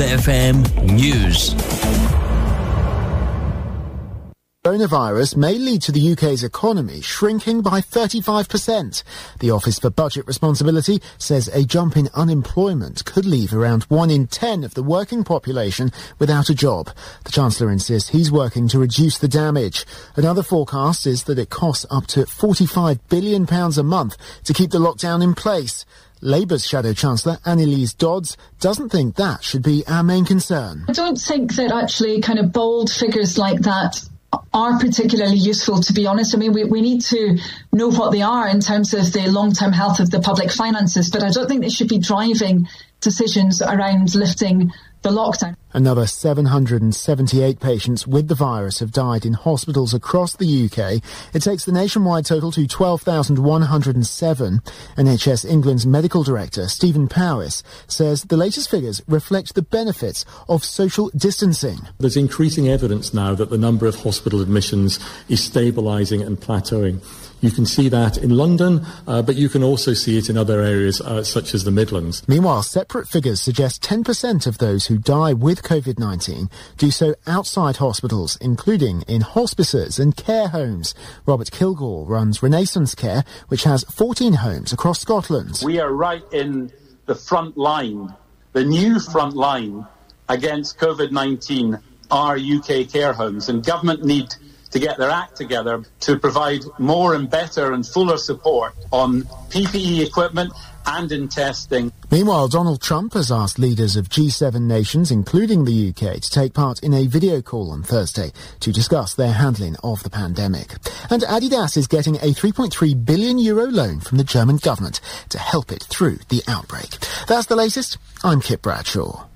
FM News. Coronavirus may lead to the UK's economy shrinking by 35%. The Office for Budget Responsibility says a jump in unemployment could leave around 1 in 10 of the working population without a job. The Chancellor insists he's working to reduce the damage. Another forecast is that it costs up to £45 billion a month to keep the lockdown in place. Labour's Shadow Chancellor, Anneliese Dodds, doesn't think that should be our main concern. I don't think that actually kind of bold figures like that are particularly useful, to be honest. I mean, we, we need to know what they are in terms of the long term health of the public finances, but I don't think they should be driving decisions around lifting the lockdown. Another 778 patients with the virus have died in hospitals across the UK. It takes the nationwide total to 12,107. NHS England's medical director, Stephen Powis, says the latest figures reflect the benefits of social distancing. There's increasing evidence now that the number of hospital admissions is stabilising and plateauing. You can see that in London, uh, but you can also see it in other areas uh, such as the Midlands. Meanwhile, separate figures suggest 10% of those who die with COVID-19 do so outside hospitals, including in hospices and care homes. Robert Kilgour runs Renaissance Care, which has 14 homes across Scotland. We are right in the front line, the new front line against COVID-19 are UK care homes and government need to get their act together to provide more and better and fuller support on PPE equipment and in testing. Meanwhile, Donald Trump has asked leaders of G7 nations, including the UK, to take part in a video call on Thursday to discuss their handling of the pandemic. And Adidas is getting a 3.3 billion euro loan from the German government to help it through the outbreak. That's the latest. I'm Kip Bradshaw.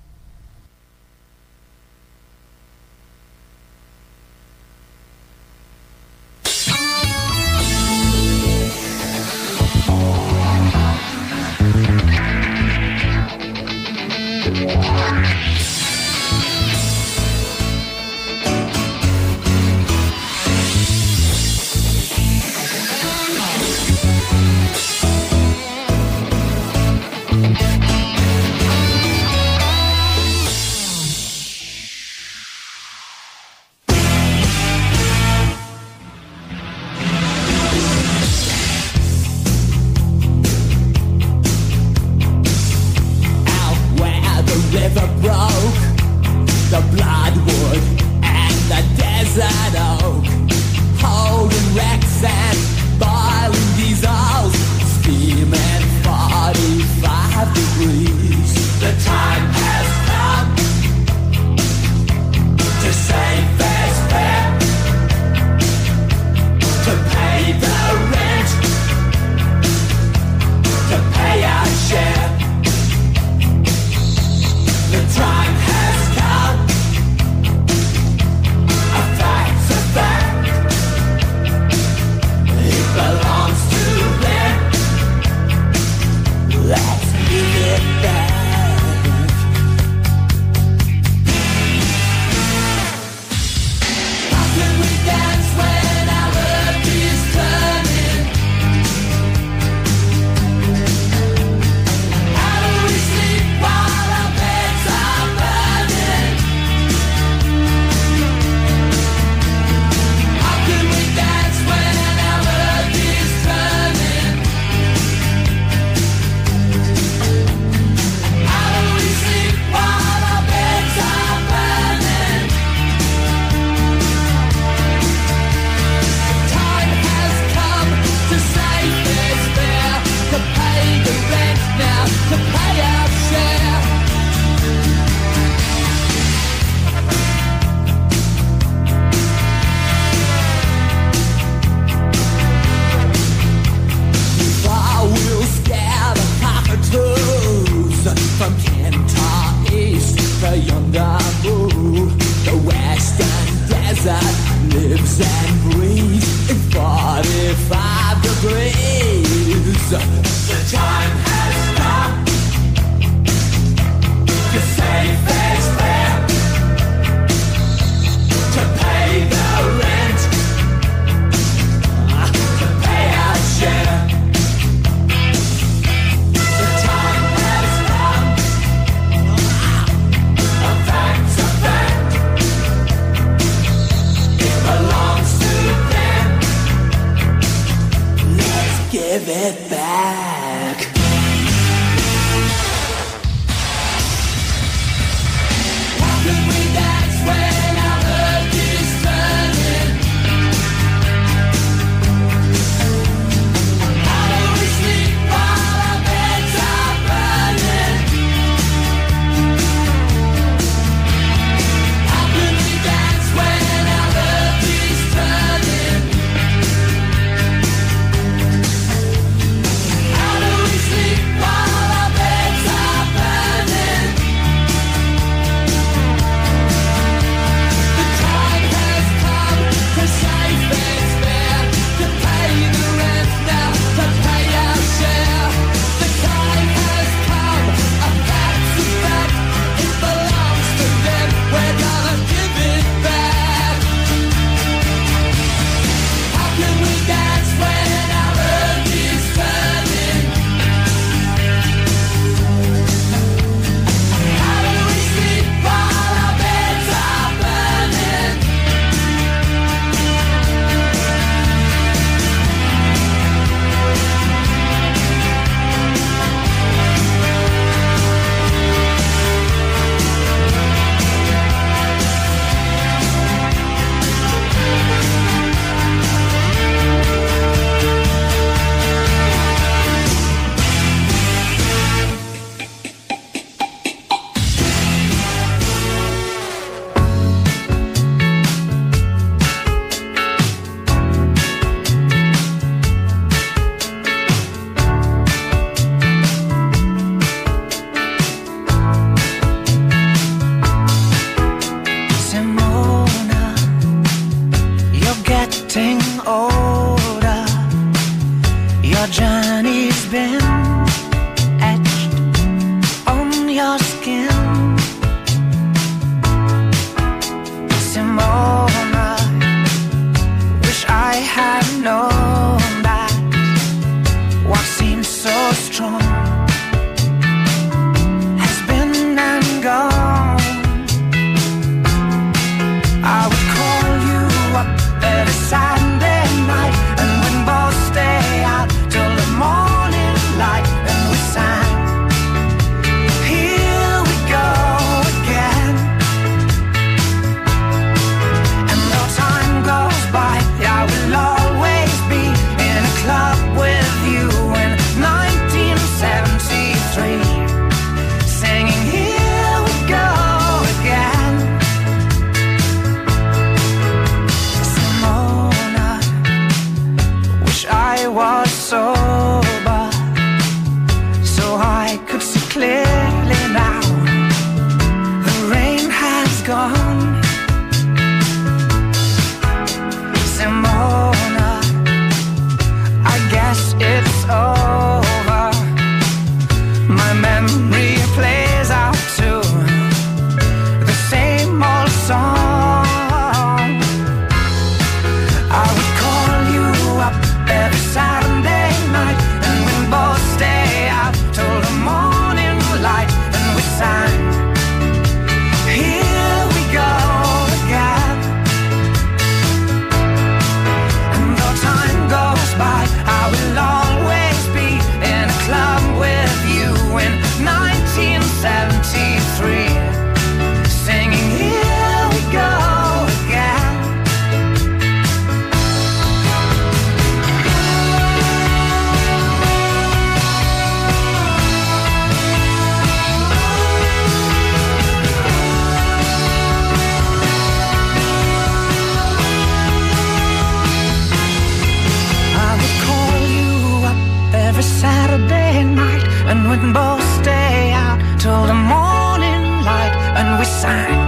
day and night, and we'd both stay out till the morning light, and we sang.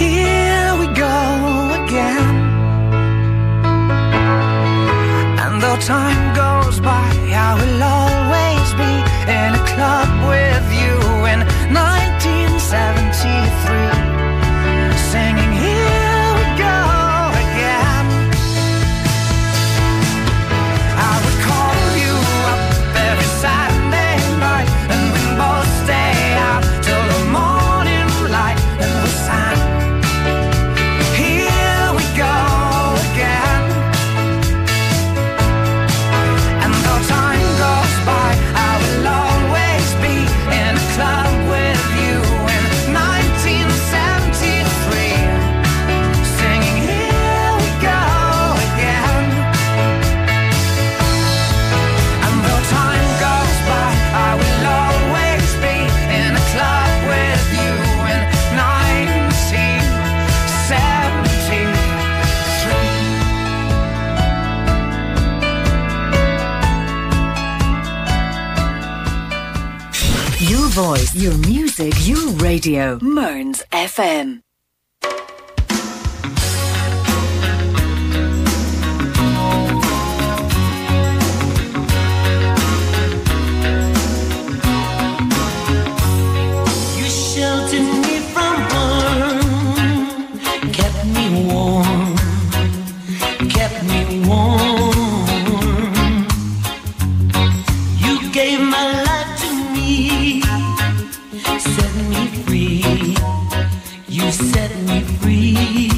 Here we go again, and though time Music, your radio, Mearns FM. free.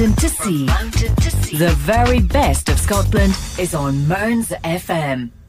mountain to sea. The very best of Scotland is on Mearns FM.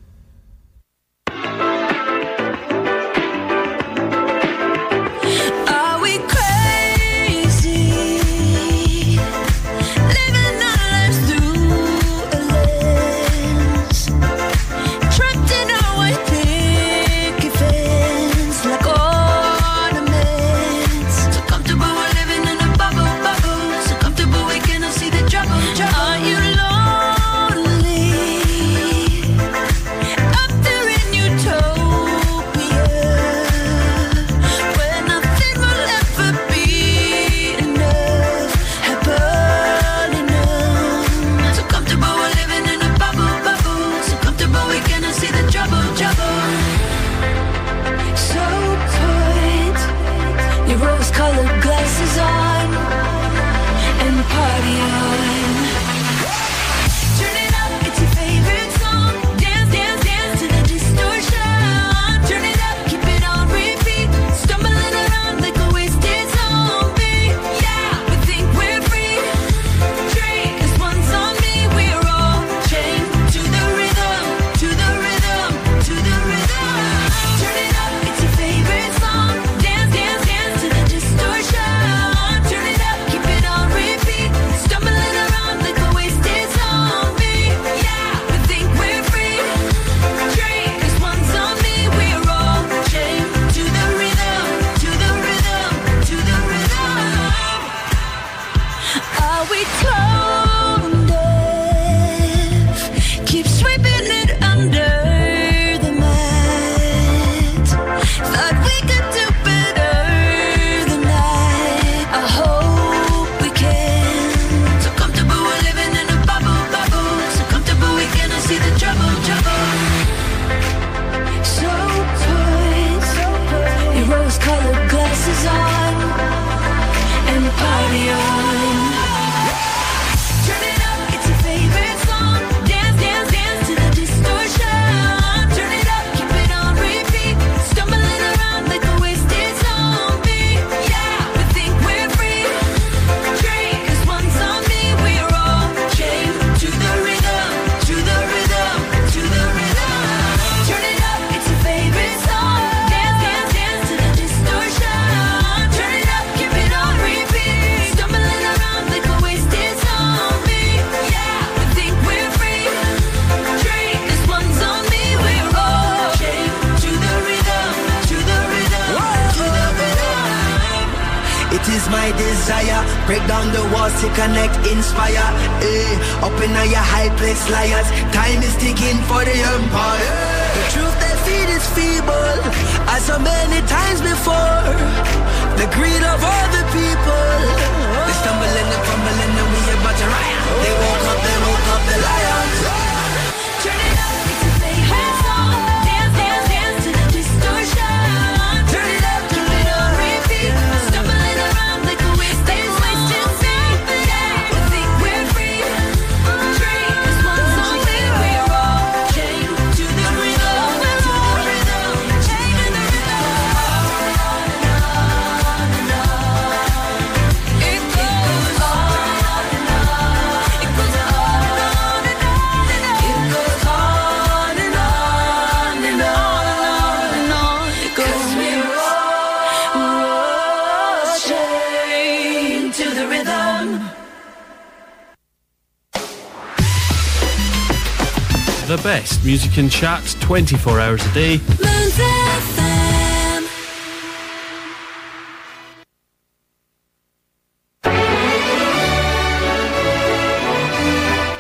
best music and chat 24 hours a day.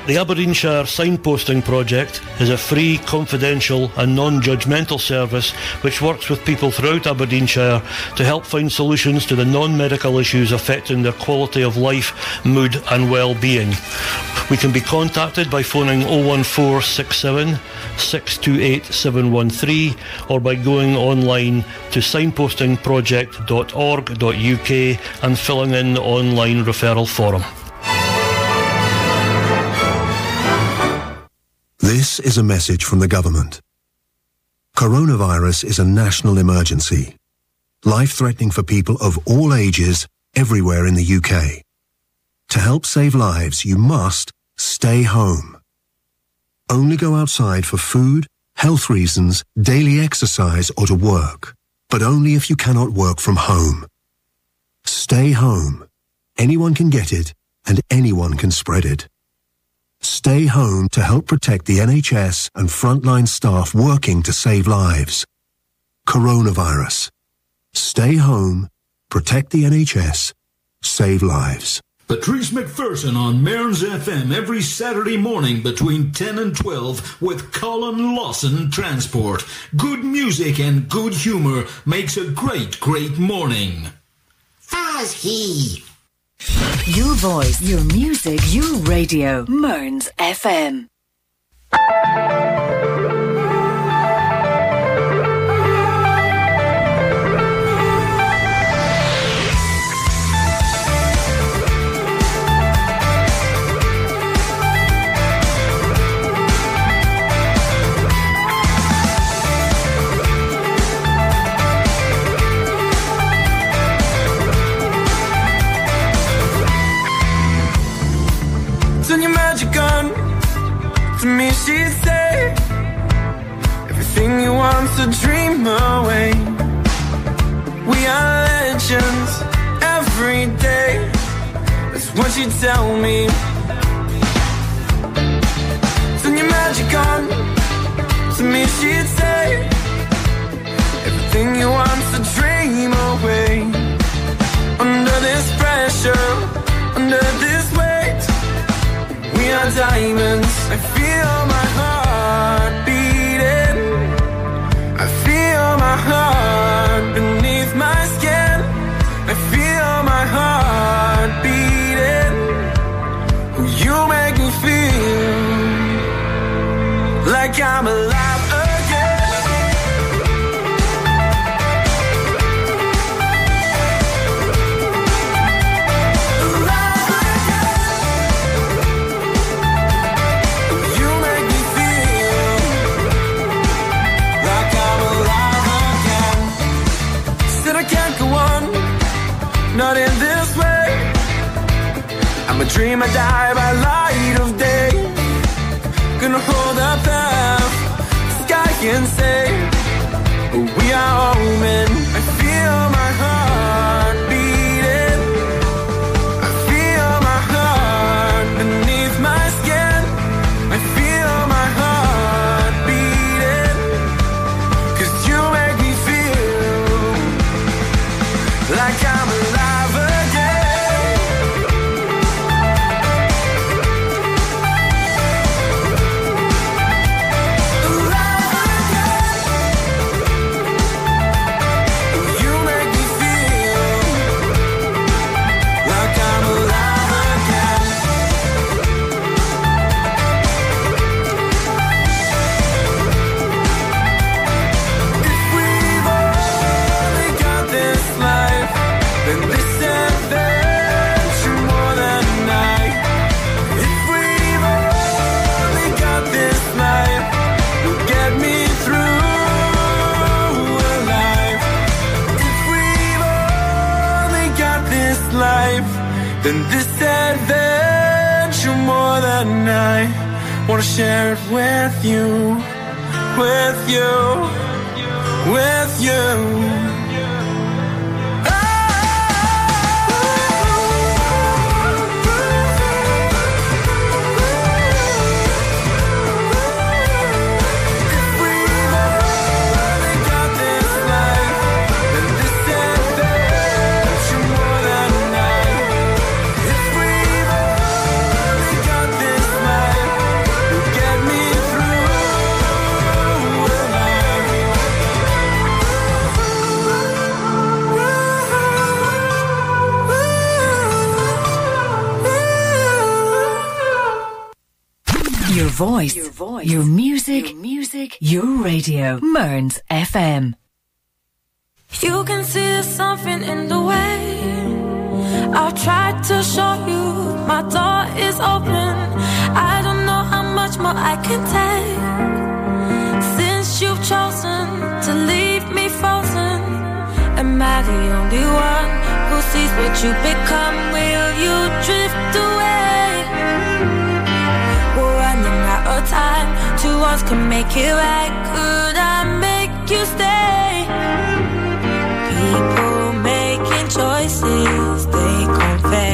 The Aberdeenshire Signposting Project is a free, confidential and non-judgmental service which works with people throughout Aberdeenshire to help find solutions to the non-medical issues affecting their quality of life, mood and well-being. We can be contacted by phoning 01467 628713 or by going online to signpostingproject.org.uk and filling in the online referral form. This is a message from the government. Coronavirus is a national emergency, life-threatening for people of all ages everywhere in the UK. To help save lives, you must stay home. Only go outside for food, health reasons, daily exercise or to work, but only if you cannot work from home. Stay home. Anyone can get it and anyone can spread it. Stay home to help protect the NHS and frontline staff working to save lives. Coronavirus. Stay home, protect the NHS, save lives. Patrice McPherson on Mearns FM every Saturday morning between 10 and 12 with Colin Lawson Transport. Good music and good humour makes a great, great morning. As he. Your voice, your music, your radio. Mearns FM. You want's a dream away. We are legends every day. That's what she'd tell me. Turn your magic on. To me, she'd say everything you want's a dream away. Under this pressure, under this weight. We are diamonds. I feel heart beneath my skin. I feel my heart beating. You make me feel like I'm alive dream, I die by light of day. Gonna hold up the sky and say, We are Wanna share it with you, with you, with you. Voice, your voice, your music, your music, your radio. Mearns FM. You can see there's something in the way. I've tried to show you my door is open. I don't know how much more I can take. Since you've chosen to leave me frozen, am I the only one who sees what you become? Will you drift away? Once could make it right. Could I make you stay? People making choices they convey.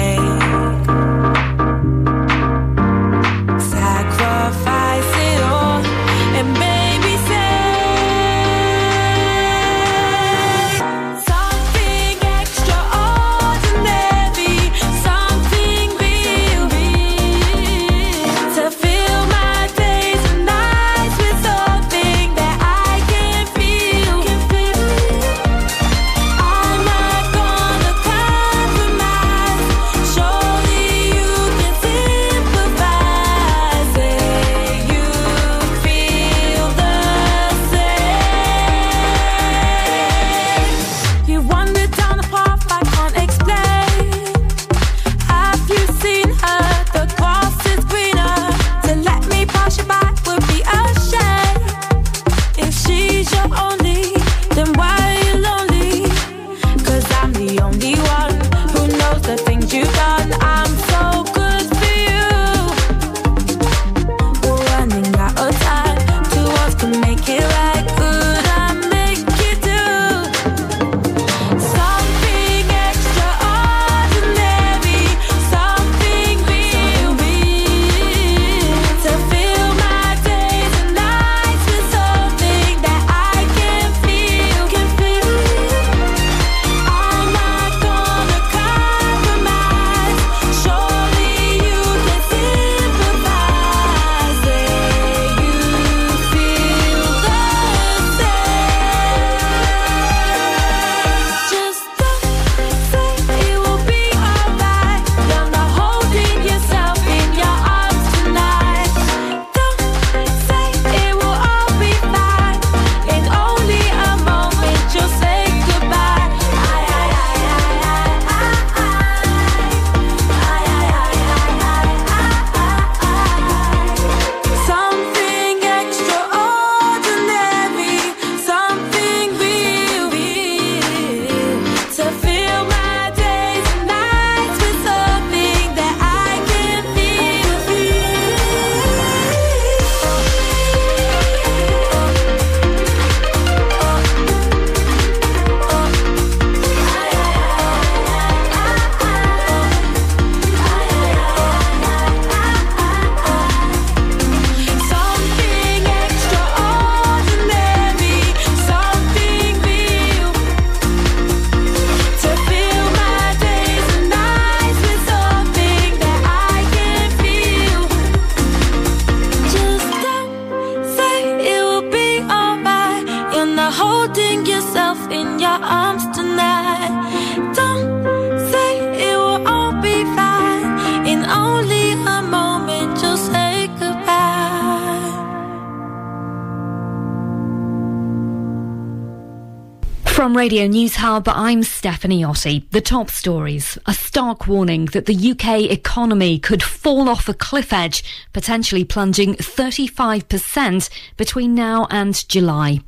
Radio News Hub, I'm Stephanie Otti. The top stories. A stark warning that the UK economy could fall off a cliff edge, potentially plunging 35% between now and July.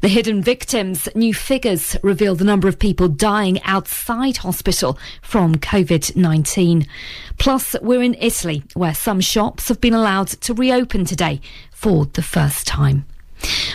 The hidden victims, new figures reveal the number of people dying outside hospital from COVID-19. Plus, we're in Italy, where some shops have been allowed to reopen today for the first time.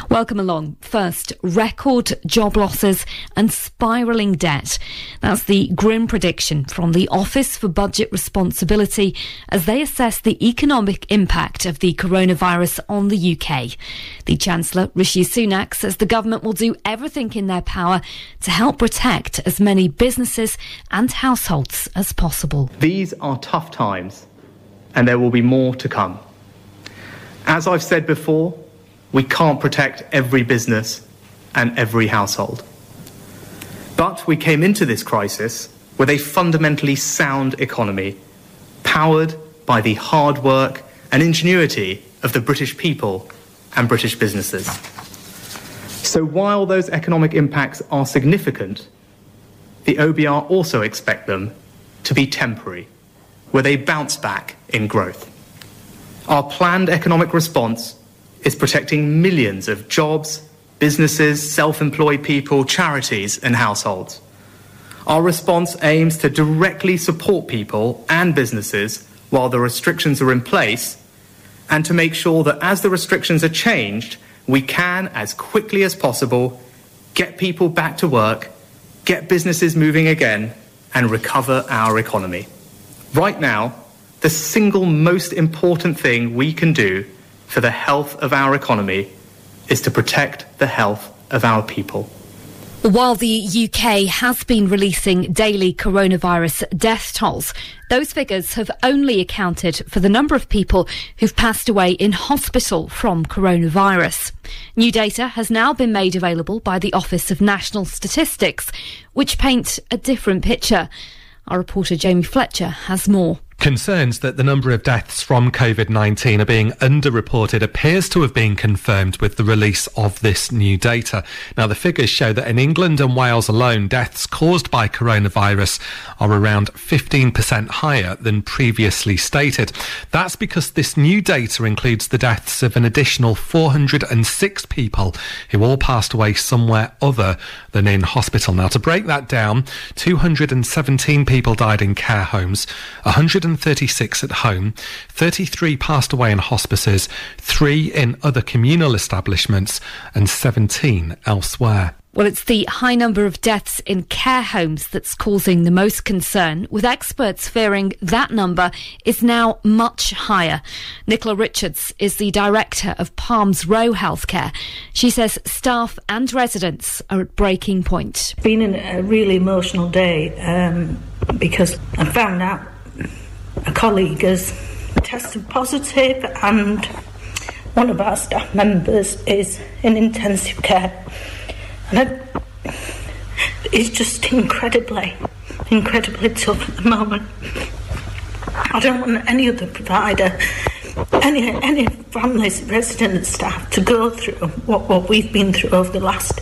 Welcome along. First, record job losses and spiralling debt. That's the grim prediction from the Office for Budget Responsibility as they assess the economic impact of the coronavirus on the UK. The Chancellor, Rishi Sunak, says the government will do everything in their power to help protect as many businesses and households as possible. These are tough times, and there will be more to come. As I've said before, we can't protect every business and every household. But we came into this crisis with a fundamentally sound economy, powered by the hard work and ingenuity of the British people and British businesses. So while those economic impacts are significant, the OBR also expect them to be temporary, with a bounce back in growth. Our planned economic response is protecting millions of jobs, businesses, self employed people, charities, and households. Our response aims to directly support people and businesses while the restrictions are in place and to make sure that as the restrictions are changed, we can, as quickly as possible, get people back to work, get businesses moving again, and recover our economy. Right now, the single most important thing we can do for the health of our economy is to protect the health of our people. While the UK has been releasing daily coronavirus death tolls, those figures have only accounted for the number of people who've passed away in hospital from coronavirus. New data has now been made available by the Office of National Statistics, which paint a different picture. Our reporter Jamie Fletcher has more. Concerns that the number of deaths from COVID 19 are being underreported appears to have been confirmed with the release of this new data. Now, the figures show that in England and Wales alone, deaths caused by coronavirus are around 15% higher than previously stated. That's because this new data includes the deaths of an additional 406 people who all passed away somewhere other than in hospital. Now, to break that down, 217 people died in care homes, 136 at home, 33 passed away in hospices, 3 in other communal establishments, and 17 elsewhere. Well, it's the high number of deaths in care homes that's causing the most concern, with experts fearing that number is now much higher. Nicola Richards is the director of Palms Row Healthcare. She says staff and residents are at breaking point. It's been a really emotional day um, because I found out a colleague has tested positive and one of our staff members is in intensive care. And it's just incredibly, incredibly tough at the moment. I don't want any other provider, any any families, resident staff to go through what, what we've been through over the last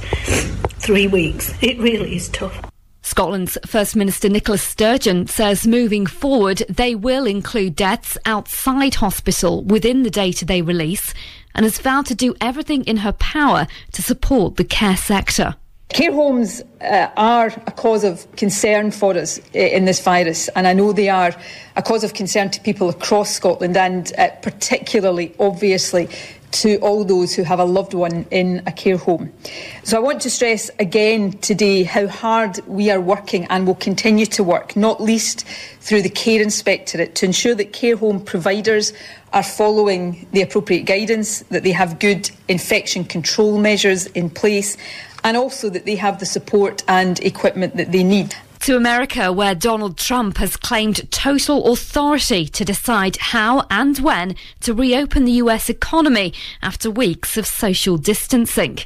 three weeks. It really is tough. Scotland's First Minister Nicola Sturgeon says moving forward, they will include deaths outside hospital within the data they release and has vowed to do everything in her power to support the care sector. Care homes uh, are a cause of concern for us uh, in this virus, and I know they are a cause of concern to people across Scotland and uh, particularly, obviously, to all those who have a loved one in a care home. So I want to stress again today how hard we are working and will continue to work, not least through the Care Inspectorate, to ensure that care home providers are following the appropriate guidance, that they have good infection control measures in place, and also that they have the support and equipment that they need to America, where Donald Trump has claimed total authority to decide how and when to reopen the US economy after weeks of social distancing.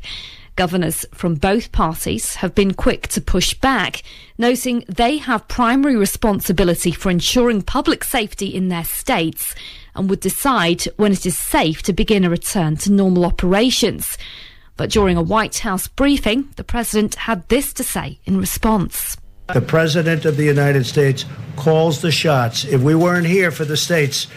Governors from both parties have been quick to push back, noting they have primary responsibility for ensuring public safety in their states and would decide when it is safe to begin a return to normal operations. But during a White House briefing, the president had this to say in response. The President of the United States calls the shots. If we weren't here for the states,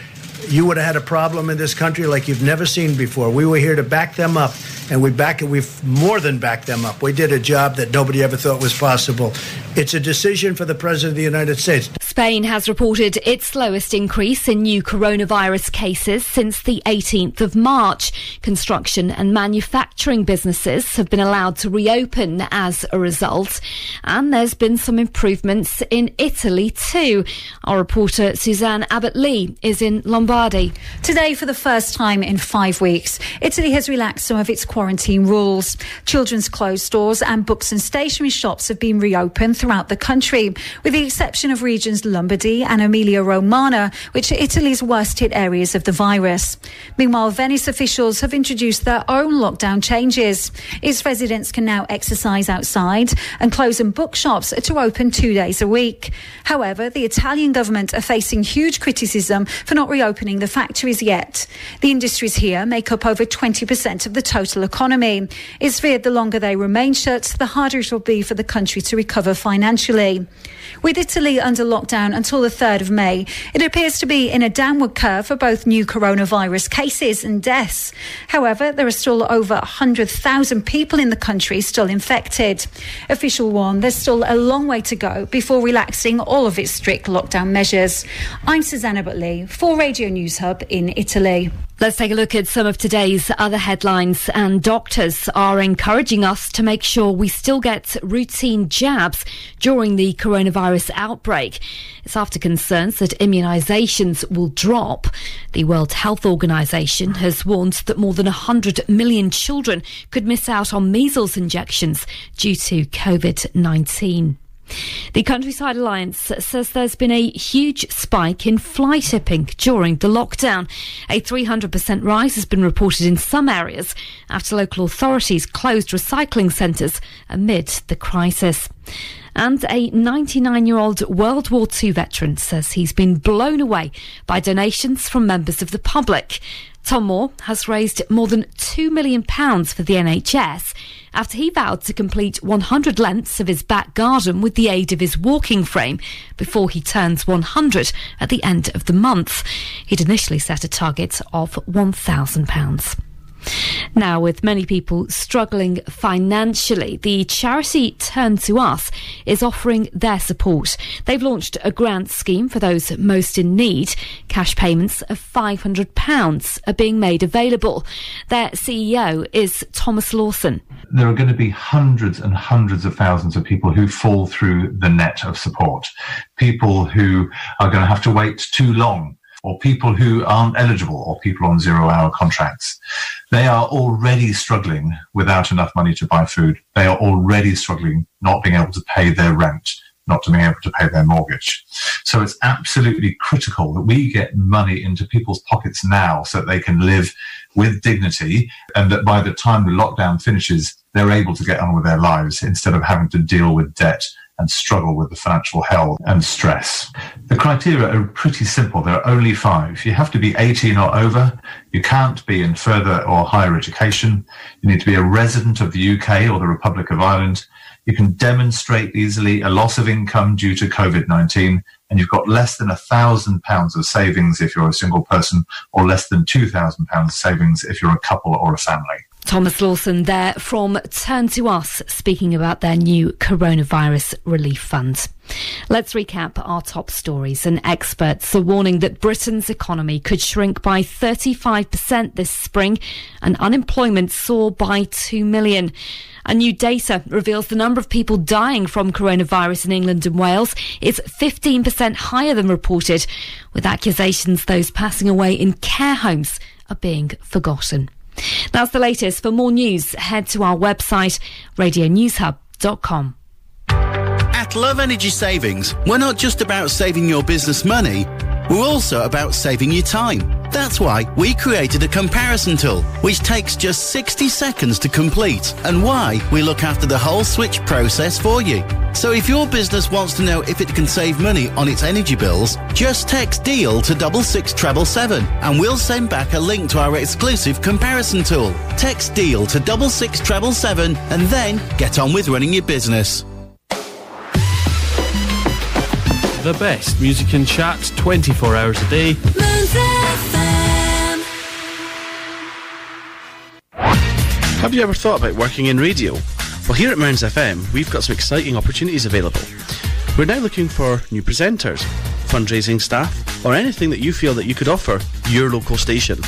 you would have had a problem in this country like you've never seen before. We were here to back them up, and we back we've more than backed them up. We did a job that nobody ever thought was possible. It's a decision for the President of the United States. Spain has reported its slowest increase in new coronavirus cases since the 18th of March. Construction and manufacturing businesses have been allowed to reopen as a result, and there's been some improvements in Italy too. Our reporter Suzanne Abbott Lee is in Lombardy. Today, for the first time in five weeks, Italy has relaxed some of its quarantine rules. Children's clothes stores and books and stationery shops have been reopened throughout the country, with the exception of regions Lombardy and Emilia Romagna, which are Italy's worst hit areas of the virus. Meanwhile, Venice officials have introduced their own lockdown changes. Its residents can now exercise outside and clothes and bookshops are to open two days a week. However, the Italian government are facing huge criticism for not reopening the factories yet. The industries here make up over 20% of the total economy. It's feared the longer they remain shut, the harder it will be for the country to recover financially. With Italy under lockdown until the 3rd of May, it appears to be in a downward curve for both new coronavirus cases and deaths. However, there are still over 100,000 people in the country still infected. Official warn there's still a long way to go before relaxing all of its strict lockdown measures. I'm Susanna Butley for Radio News Hub in Italy. Let's take a look at some of today's other headlines. And doctors are encouraging us to make sure we still get routine jabs during the coronavirus outbreak. It's after concerns that immunisations will drop. The World Health Organization has warned that more than 100 million children could miss out on measles injections due to COVID 19. The Countryside Alliance says there's been a huge spike in fly tipping during the lockdown. A 300% rise has been reported in some areas after local authorities closed recycling centres amid the crisis. And a 99 year old World War II veteran says he's been blown away by donations from members of the public. Tom Moore has raised more than £2 million for the NHS after he vowed to complete 100 lengths of his back garden with the aid of his walking frame before he turns 100 at the end of the month. He'd initially set a target of £1,000. Now, with many people struggling financially, the charity Turn to Us is offering their support. They've launched a grant scheme for those most in need. Cash payments of £500 are being made available. Their CEO is Thomas Lawson. There are going to be hundreds and hundreds of thousands of people who fall through the net of support. People who are going to have to wait too long or people who aren't eligible or people on zero hour contracts. They are already struggling without enough money to buy food. They are already struggling not being able to pay their rent, not being able to pay their mortgage. So it's absolutely critical that we get money into people's pockets now so that they can live with dignity and that by the time the lockdown finishes, they're able to get on with their lives instead of having to deal with debt and struggle with the financial hell and stress. The criteria are pretty simple. There are only five. You have to be 18 or over. You can't be in further or higher education. You need to be a resident of the UK or the Republic of Ireland. You can demonstrate easily a loss of income due to COVID-19 and you've got less than a thousand pounds of savings if you're a single person or less than two thousand pounds savings if you're a couple or a family. Thomas Lawson there from Turn to Us speaking about their new coronavirus relief fund. Let's recap our top stories. And experts are warning that Britain's economy could shrink by 35% this spring and unemployment soar by 2 million. A new data reveals the number of people dying from coronavirus in England and Wales is 15% higher than reported, with accusations those passing away in care homes are being forgotten. That's the latest. For more news, head to our website, radionewshub.com. At Love Energy Savings, we're not just about saving your business money, we're also about saving you time. That's why we created a comparison tool, which takes just 60 seconds to complete, and why we look after the whole switch process for you. So if your business wants to know if it can save money on its energy bills, just text DEAL to double six treble seven, and we'll send back a link to our exclusive comparison tool. Text DEAL to double six treble seven, and then get on with running your business. The best music and chat 24 hours a day. Have you ever thought about working in radio? Well, here at Mearns FM, we've got some exciting opportunities available. We're now looking for new presenters, fundraising staff, or anything that you feel that you could offer your local station.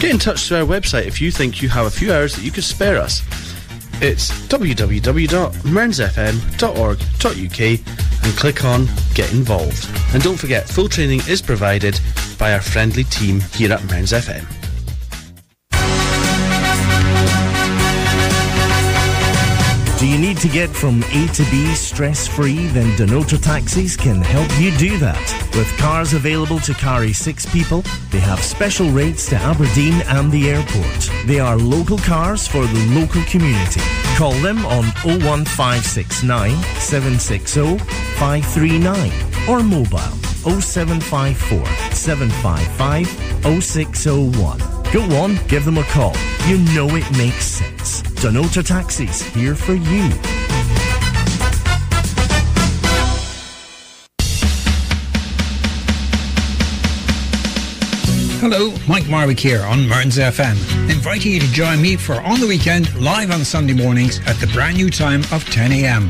Get in touch to our website if you think you have a few hours that you could spare us. It's www.mearnsfm.org.uk and click on Get Involved. And don't forget, full training is provided by our friendly team here at Mearns FM. Do you need to get from A to B stress free? Then Dunnottar Taxis can help you do that. With cars available to carry six people, they have special rates to Aberdeen and the airport. They are local cars for the local community. Call them on 01569 760 539 or mobile 0754 755 0601. Go on, give them a call. You know it makes sense. Dunnottar Taxis, here for you. Hello, Mike Marwick here on Mearns FM, inviting you to join me for On the Weekend live on Sunday mornings at the brand new time of 10 a.m.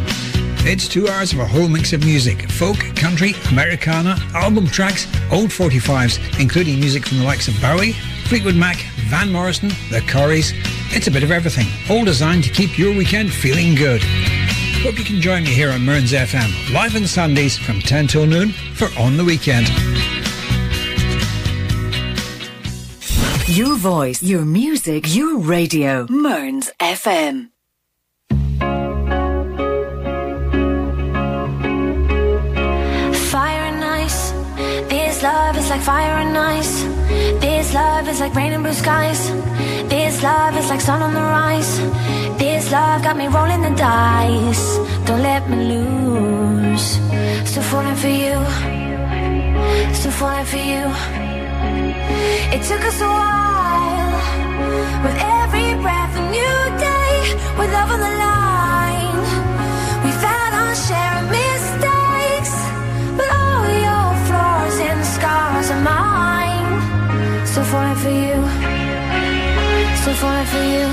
It's two hours of a whole mix of music folk, country, Americana, album tracks, old 45s, including music from the likes of Bowie, Fleetwood Mac, Van Morrison, The Corries. It's a bit of everything, all designed to keep your weekend feeling good. Hope you can join me here on Mearns FM, live on Sundays from 10 till noon for On the Weekend. Your voice, your music, your radio. Mearns FM. Like fire and ice. This love is like rain and blue skies. This love is like sun on the rise. This love got me rolling the dice. Don't let me lose. Still falling for you. Still falling for you. It took us a while. With every breath, a new day. With love on the line. Falling for you. Still falling for you.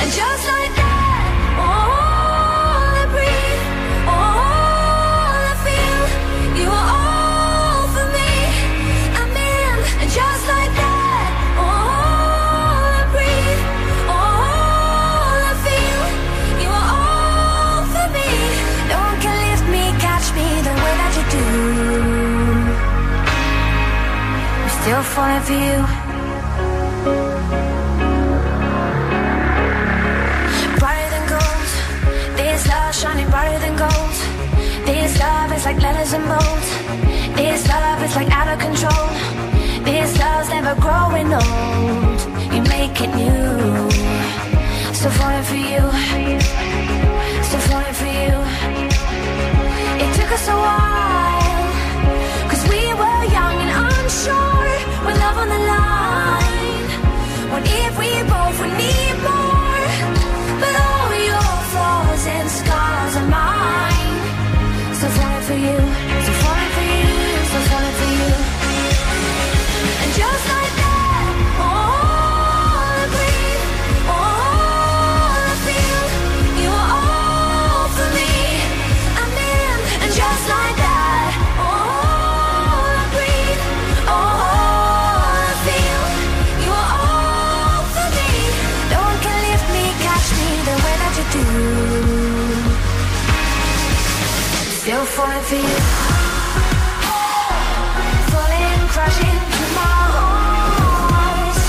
And just like Still falling for you. Brighter than gold, this love shining brighter than gold. This love is like letters and bold. This love is like out of control. This love's never growing old. You make it new. Still falling for you. Still falling for you. It took us a while. With love on the line. What if we both would need more? Falling for you. Falling, crashing my arms.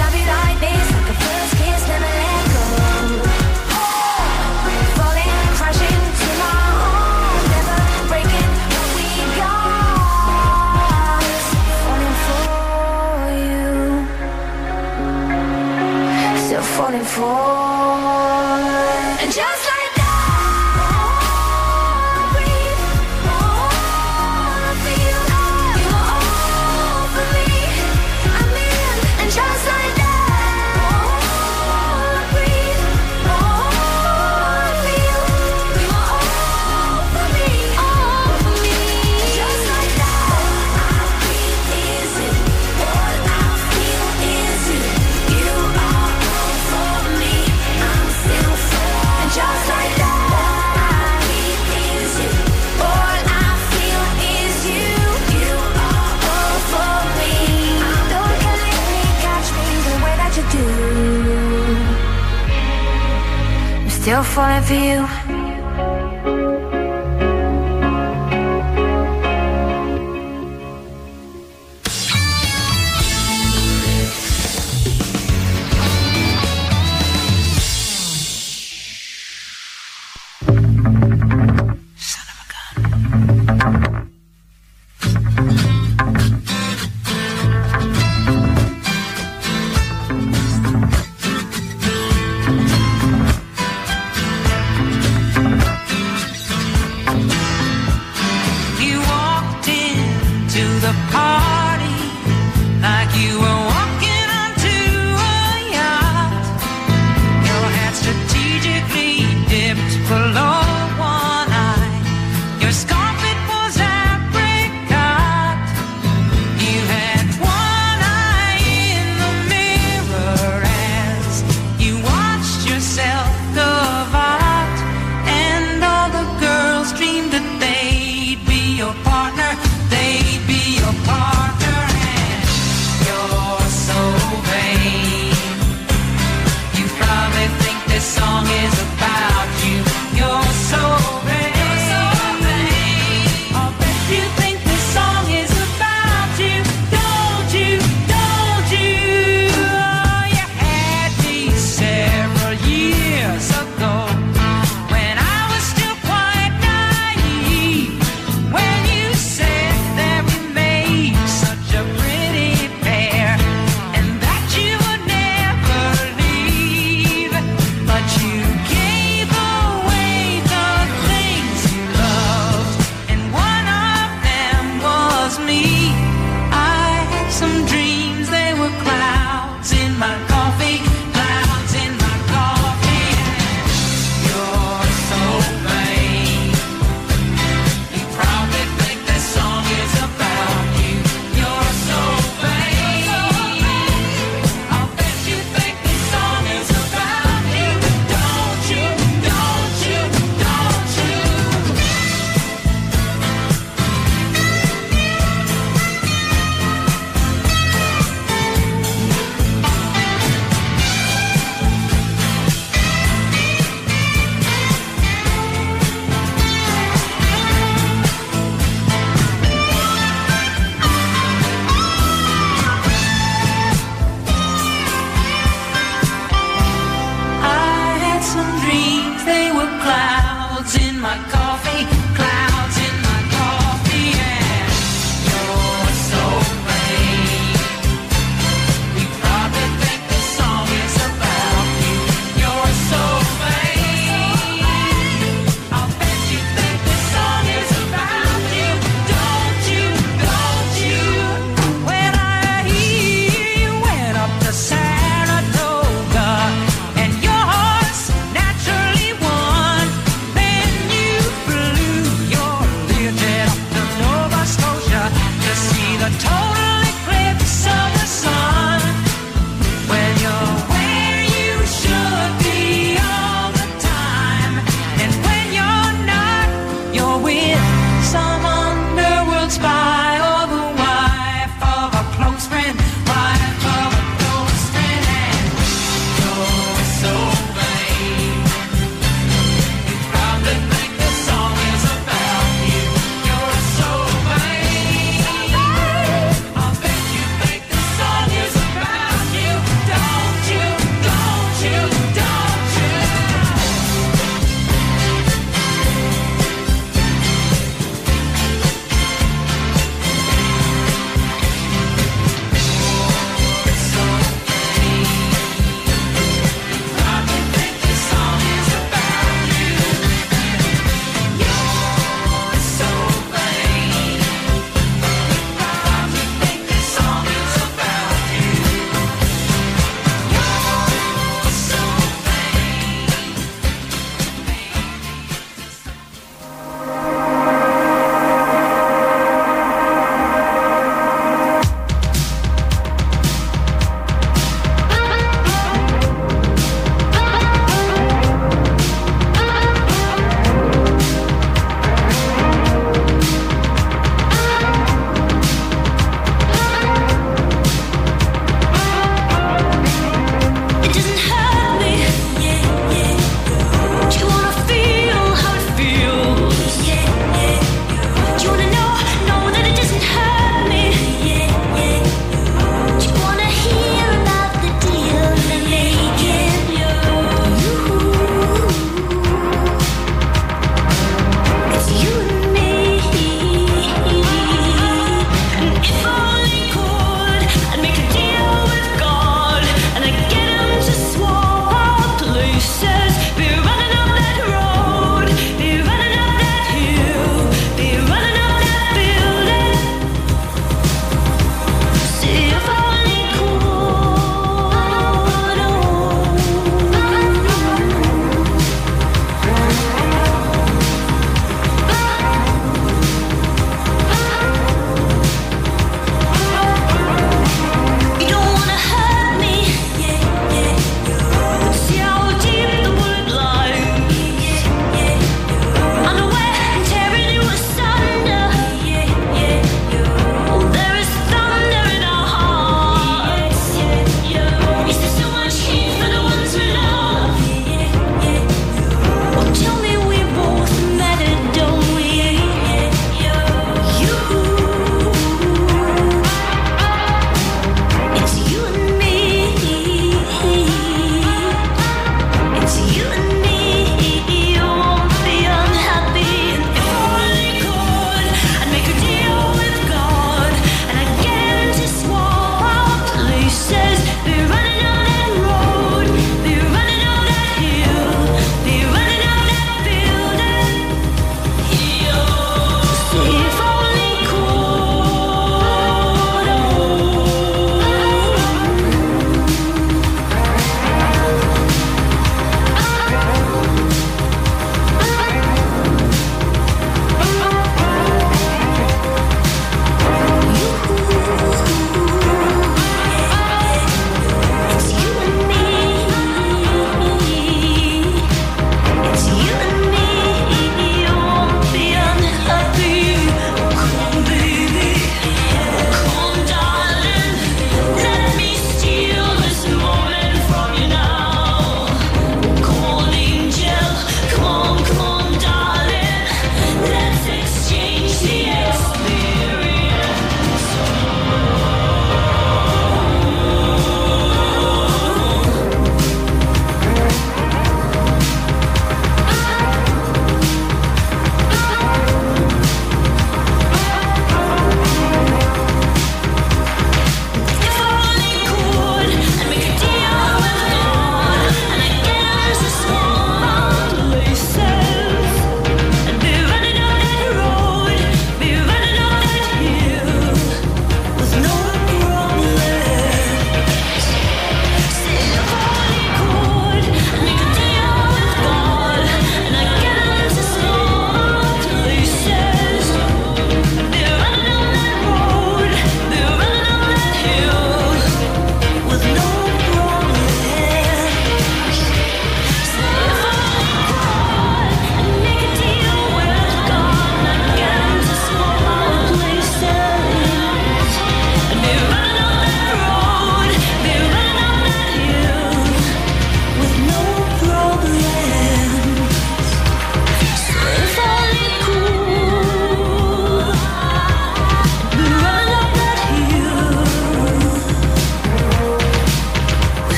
Love you like this, like a first kiss, never let go. Falling, crashing my arms, never breaking. Falling for you, still falling for. For you.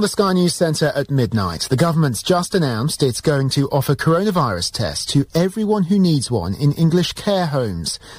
From the Sky News Centre at midnight, the government's just announced it's going to offer coronavirus tests to everyone who needs one in English care homes.